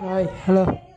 Hi. Hello.